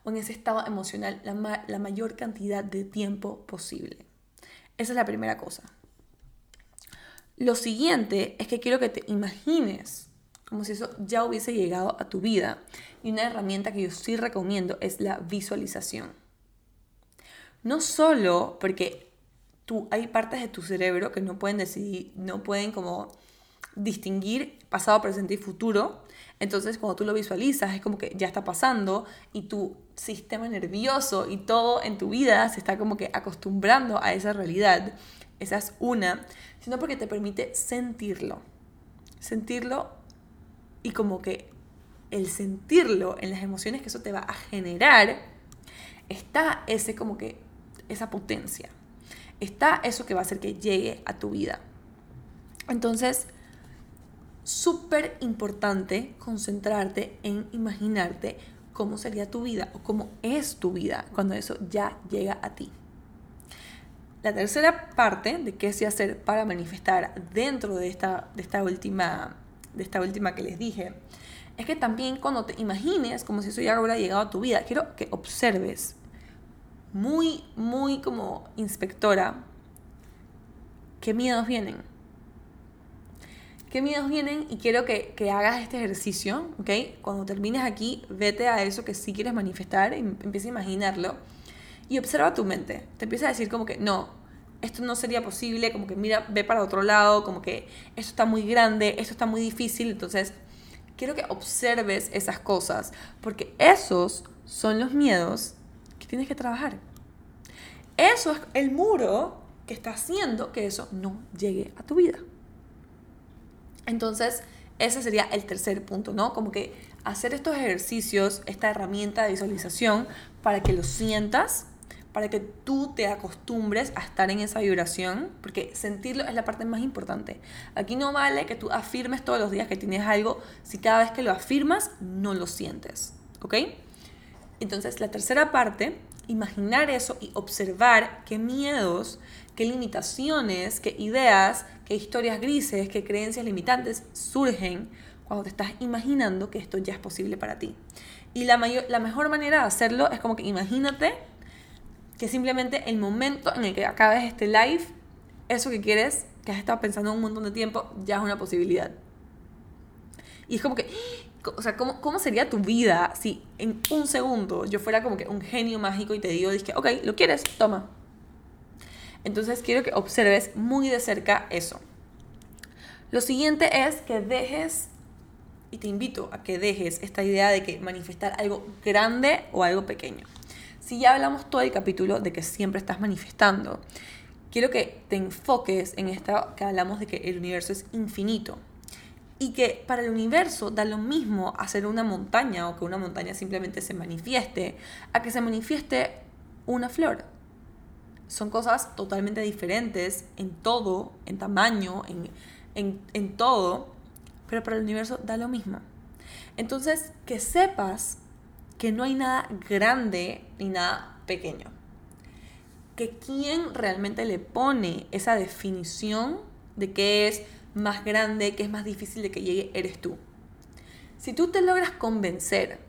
o en ese estado emocional la, la mayor cantidad de tiempo posible. Esa es la primera cosa. Lo siguiente es que quiero que te imagines como si eso ya hubiese llegado a tu vida. Y una herramienta que yo sí recomiendo es la visualización. No solo porque tú, hay partes de tu cerebro que no pueden decidir, no pueden como distinguir pasado, presente y futuro. Entonces, cuando tú lo visualizas, es como que ya está pasando y tu sistema nervioso y todo en tu vida se está como que acostumbrando a esa realidad. Esa es una, sino porque te permite sentirlo. Sentirlo y como que el sentirlo en las emociones que eso te va a generar, está ese como que esa potencia. Está eso que va a hacer que llegue a tu vida. Entonces, súper importante concentrarte en imaginarte cómo sería tu vida o cómo es tu vida cuando eso ya llega a ti. La tercera parte de qué se hacer para manifestar dentro de esta, de esta, última, de esta última que les dije es que también cuando te imagines como si eso ya hubiera llegado a tu vida, quiero que observes muy, muy como inspectora, ¿qué miedos vienen? ¿Qué miedos vienen? Y quiero que, hagas este ejercicio, ¿ok? Cuando termines aquí, vete a eso que sí quieres manifestar, y empieza a imaginarlo y observa tu mente. Te empieza a decir como que no, esto no sería posible, como que mira, ve para otro lado, como que esto está muy grande, esto está muy difícil, entonces quiero que observes esas cosas, porque esos son los miedos tienes que trabajar. Eso es el muro que está haciendo que eso no llegue a tu vida. Entonces, ese sería el tercer punto, ¿no? Como que hacer estos ejercicios, esta herramienta de visualización, para que lo sientas, para que tú te acostumbres a estar en esa vibración, porque sentirlo es la parte más importante. Aquí no vale que tú afirmes todos los días que tienes algo si cada vez que lo afirmas no lo sientes, ¿ok? Entonces, la tercera parte, imaginar eso y observar qué miedos, qué limitaciones, qué ideas, qué historias grises, qué creencias limitantes surgen cuando te estás imaginando que esto ya es posible para ti. Y la, mayor, la mejor manera de hacerlo es como que imagínate que simplemente el momento en el que acabes este live, eso que quieres, que has estado pensando un montón de tiempo, ya es una posibilidad. Y es como que, o sea, ¿cómo, ¿cómo, sería tu vida si en un segundo yo fuera como que un genio mágico y te digo, dije, ok, ¿lo quieres? Toma. Entonces quiero que observes muy de cerca eso. Lo siguiente es que dejes y te invito a que dejes esta idea de que manifestar algo grande o algo pequeño. Si ya hablamos todo el capítulo de que siempre estás manifestando, quiero que te enfoques en esto que hablamos de que el universo es infinito. Y que para el universo da lo mismo hacer una montaña o que una montaña simplemente se manifieste, a que se manifieste una flor. Son cosas totalmente diferentes en todo, en tamaño, en, en, en todo, pero para el universo da lo mismo. Entonces, que sepas que no hay nada grande ni nada pequeño. Que quien realmente le pone esa definición de qué es más grande, qué es más difícil de que llegue, eres tú. Si tú te logras convencer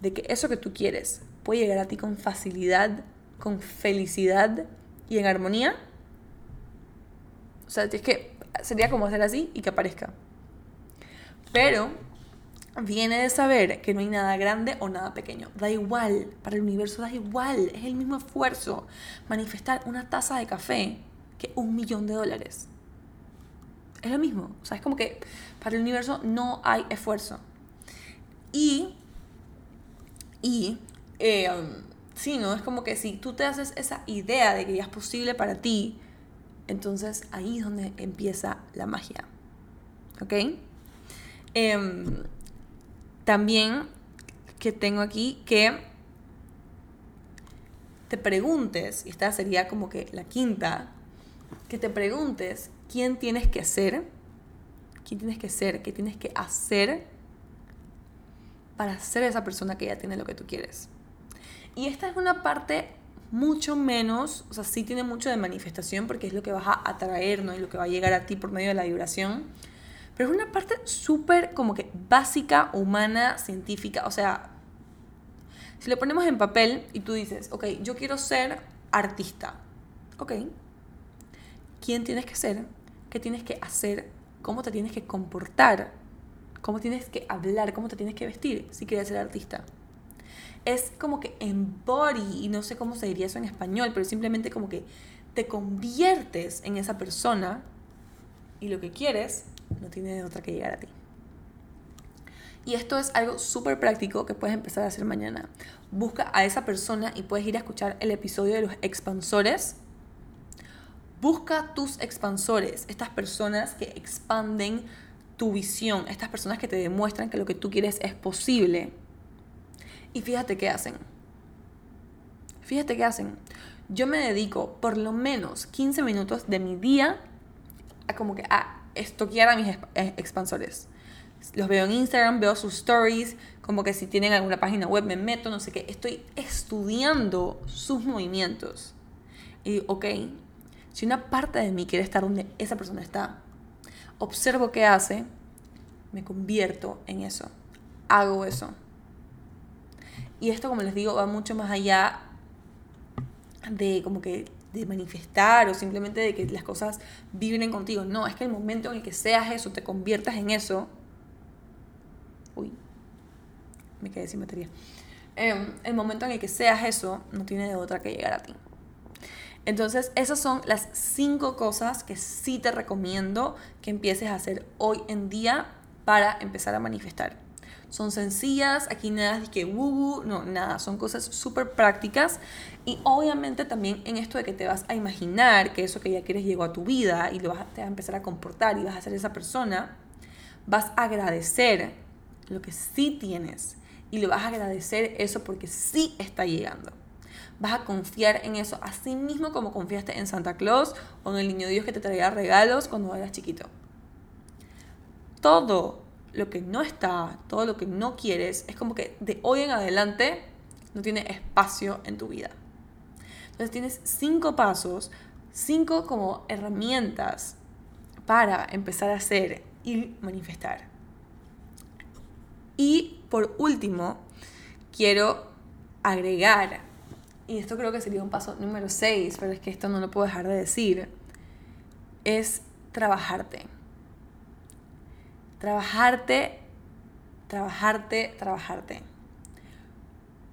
de que eso que tú quieres puede llegar a ti con facilidad, con felicidad y en armonía, o sea, es que sería como hacer así y que aparezca. Pero viene de saber que no hay nada grande o nada pequeño. Da igual, para el universo da igual, es el mismo esfuerzo manifestar una taza de café que un millón de dólares. Es lo mismo, o sea, es como que para el universo no hay esfuerzo. Y, y, eh, sí, ¿no? Es como que si tú te haces esa idea de que ya es posible para ti, entonces ahí es donde empieza la magia. ¿Ok? Em, también que tengo aquí que te preguntes, y esta sería como que la quinta, que te preguntes quién tienes que ser, quién tienes que ser, qué tienes que hacer para ser esa persona que ya tiene lo que tú quieres. Y esta es una parte mucho menos, o sea, sí tiene mucho de manifestación porque es lo que vas a atraer, ¿no? Y lo que va a llegar a ti por medio de la vibración pero es una parte súper como que básica, humana, científica. O sea, si lo ponemos en papel y tú dices, ok, yo quiero ser artista. Ok. ¿Quién tienes que ser? ¿Qué tienes que hacer? ¿Cómo te tienes que comportar? ¿Cómo tienes que hablar? ¿Cómo te tienes que vestir si quieres ser artista? Es como que embody, y no sé cómo se diría eso en español, pero simplemente como que te conviertes en esa persona y lo que quieres no tiene otra que llegar a ti. Y esto es algo súper práctico que puedes empezar a hacer mañana. Busca a esa persona y puedes ir a escuchar el episodio de los expansores. Busca tus expansores, estas personas que expanden tu visión, estas personas que te demuestran que lo que tú quieres es posible. Y fíjate qué hacen. Fíjate qué hacen. Yo me dedico por lo menos 15 minutos de mi día a como que a estoquear a mis eh, expansores. Los veo en Instagram, veo sus stories, como que si tienen alguna página web me meto, no sé qué. Estoy estudiando sus movimientos. Y ok, si una parte de mí quiere estar donde esa persona está, observo qué hace, me convierto en eso. Hago eso. Y esto, como les digo, va mucho más allá de como que de manifestar o simplemente de que las cosas vibren contigo. No, es que el momento en el que seas eso, te conviertas en eso. Uy, me quedé sin batería. Em, el momento en el que seas eso, no tiene de otra que llegar a ti. Entonces, esas son las cinco cosas que sí te recomiendo que empieces a hacer hoy en día para empezar a manifestar. Son sencillas, aquí nada de que woo, no, nada, son cosas súper prácticas y obviamente también en esto de que te vas a imaginar que eso que ya quieres llegó a tu vida y lo vas a, te vas a empezar a comportar y vas a ser esa persona, vas a agradecer lo que sí tienes y le vas a agradecer eso porque sí está llegando. Vas a confiar en eso, así mismo como confiaste en Santa Claus o en el niño Dios que te traía regalos cuando eras chiquito. Todo lo que no está, todo lo que no quieres, es como que de hoy en adelante no tiene espacio en tu vida. Entonces tienes cinco pasos, cinco como herramientas para empezar a hacer y manifestar. Y por último, quiero agregar, y esto creo que sería un paso número 6, pero es que esto no lo puedo dejar de decir, es trabajarte trabajarte, trabajarte, trabajarte.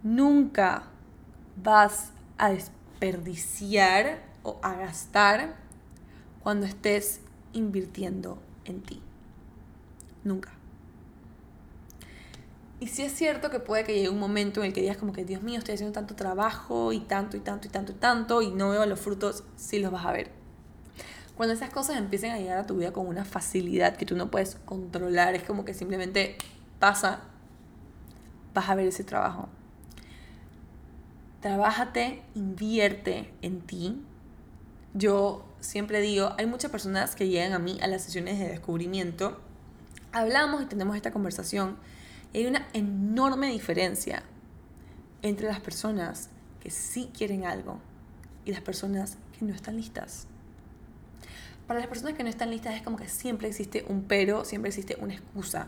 Nunca vas a desperdiciar o a gastar cuando estés invirtiendo en ti. Nunca. Y sí es cierto que puede que llegue un momento en el que digas como que, Dios mío, estoy haciendo tanto trabajo y tanto y tanto y tanto y tanto y no veo los frutos, sí los vas a ver. Cuando esas cosas empiecen a llegar a tu vida con una facilidad que tú no puedes controlar, es como que simplemente pasa, vas a ver ese trabajo. Trabájate, invierte en ti. Yo siempre digo, hay muchas personas que llegan a mí a las sesiones de descubrimiento, hablamos y tenemos esta conversación hay una enorme diferencia entre las personas que sí quieren algo y las personas que no están listas. Para las personas que no están listas es como que siempre existe un pero, siempre existe una excusa.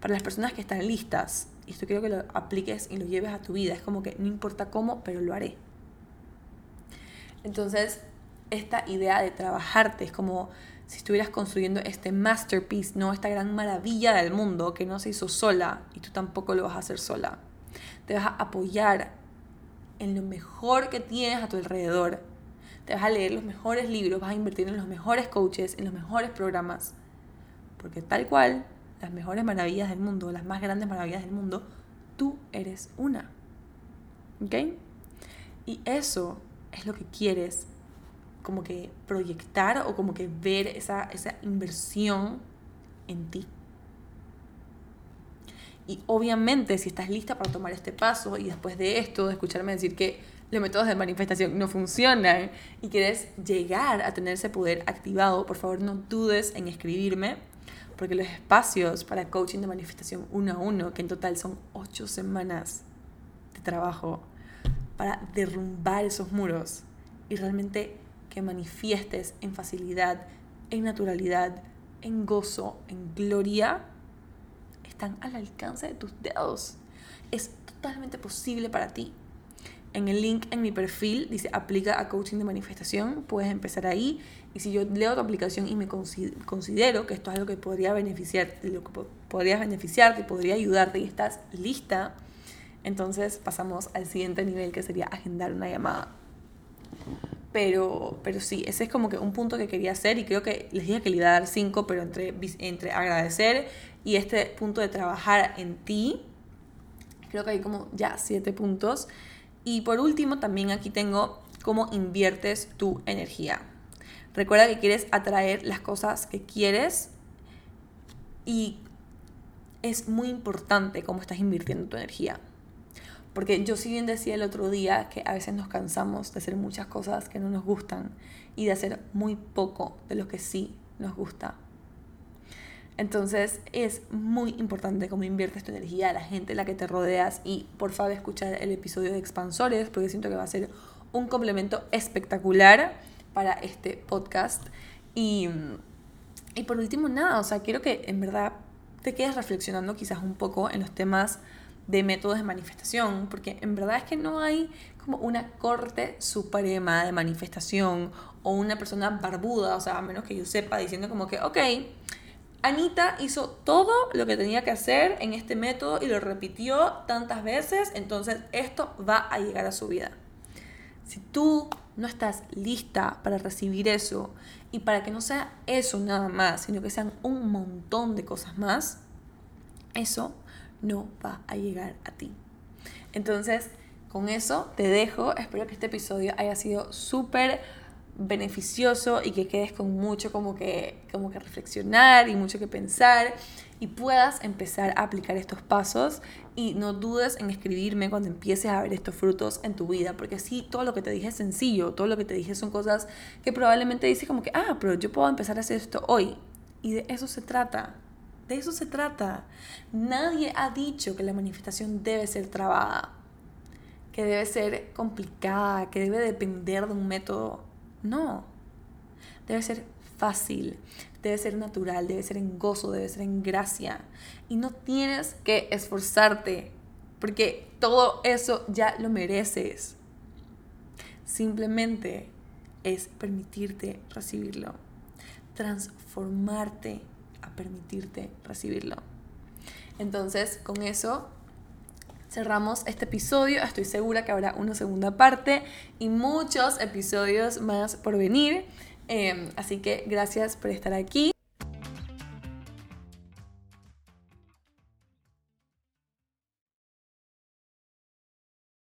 Para las personas que están listas, y esto quiero que lo apliques y lo lleves a tu vida, es como que no importa cómo, pero lo haré. Entonces, esta idea de trabajarte es como si estuvieras construyendo este masterpiece, ¿no? Esta gran maravilla del mundo que no se hizo sola y tú tampoco lo vas a hacer sola. Te vas a apoyar en lo mejor que tienes a tu alrededor. Te vas a leer los mejores libros, vas a invertir en los mejores coaches, en los mejores programas. Porque tal cual, las mejores maravillas del mundo, las más grandes maravillas del mundo, tú eres una. ¿Ok? Y eso es lo que quieres como que proyectar o como que ver esa, esa inversión en ti. Y obviamente si estás lista para tomar este paso y después de esto, de escucharme decir que los métodos de manifestación no funcionan y quieres llegar a tener ese poder activado, por favor no dudes en escribirme, porque los espacios para coaching de manifestación uno a uno, que en total son ocho semanas de trabajo para derrumbar esos muros y realmente que manifiestes en facilidad, en naturalidad, en gozo, en gloria, están al alcance de tus dedos. Es totalmente posible para ti. En el link en mi perfil dice aplica a coaching de manifestación, puedes empezar ahí y si yo leo tu aplicación y me considero que esto es algo que podría beneficiar, lo que podrías beneficiarte, podría ayudarte y estás lista, entonces pasamos al siguiente nivel que sería agendar una llamada. Pero, pero sí, ese es como que un punto que quería hacer y creo que les dije que le iba a dar cinco, pero entre, entre agradecer y este punto de trabajar en ti, creo que hay como ya siete puntos. Y por último, también aquí tengo cómo inviertes tu energía. Recuerda que quieres atraer las cosas que quieres y es muy importante cómo estás invirtiendo tu energía. Porque yo si bien decía el otro día que a veces nos cansamos de hacer muchas cosas que no nos gustan y de hacer muy poco de lo que sí nos gusta. Entonces es muy importante cómo inviertes tu energía, la gente en la que te rodeas y por favor escuchar el episodio de Expansores porque siento que va a ser un complemento espectacular para este podcast. Y, y por último, nada, o sea, quiero que en verdad te quedes reflexionando quizás un poco en los temas de métodos de manifestación, porque en verdad es que no hay como una corte suprema de manifestación o una persona barbuda, o sea, a menos que yo sepa, diciendo como que, ok, Anita hizo todo lo que tenía que hacer en este método y lo repitió tantas veces, entonces esto va a llegar a su vida. Si tú no estás lista para recibir eso y para que no sea eso nada más, sino que sean un montón de cosas más, eso no va a llegar a ti. Entonces, con eso te dejo. Espero que este episodio haya sido súper beneficioso y que quedes con mucho como que, como que reflexionar y mucho que pensar y puedas empezar a aplicar estos pasos y no dudes en escribirme cuando empieces a ver estos frutos en tu vida, porque sí, todo lo que te dije es sencillo, todo lo que te dije son cosas que probablemente dices como que, ah, pero yo puedo empezar a hacer esto hoy. Y de eso se trata. De eso se trata. Nadie ha dicho que la manifestación debe ser trabada, que debe ser complicada, que debe depender de un método. No. Debe ser fácil, debe ser natural, debe ser en gozo, debe ser en gracia. Y no tienes que esforzarte, porque todo eso ya lo mereces. Simplemente es permitirte recibirlo, transformarte a permitirte recibirlo. Entonces, con eso cerramos este episodio. Estoy segura que habrá una segunda parte y muchos episodios más por venir. Em, así que gracias por estar aquí.